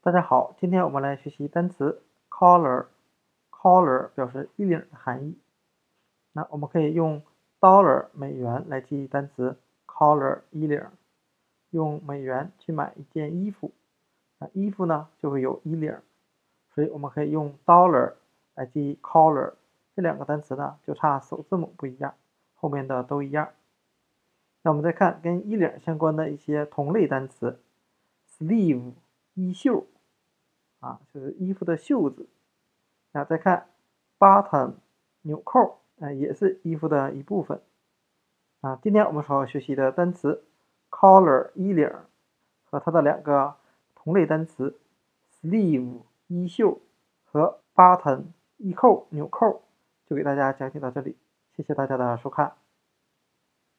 大家好，今天我们来学习单词 collar。collar 表示衣领的含义。那我们可以用 dollar 美元来记忆单词 collar 衣领。用美元去买一件衣服，那衣服呢就会有衣领，所以我们可以用 dollar 来记忆 collar。这两个单词呢就差首字母不一样，后面的都一样。那我们再看跟衣领相关的一些同类单词，sleeve 衣袖，啊，就是衣服的袖子。那再看 button 纽扣，啊，也是衣服的一部分。啊，今天我们所要学习的单词 collar 衣领和它的两个同类单词 sleeve 衣袖和 button 衣扣纽扣，就给大家讲解到这里。谢谢大家的收看。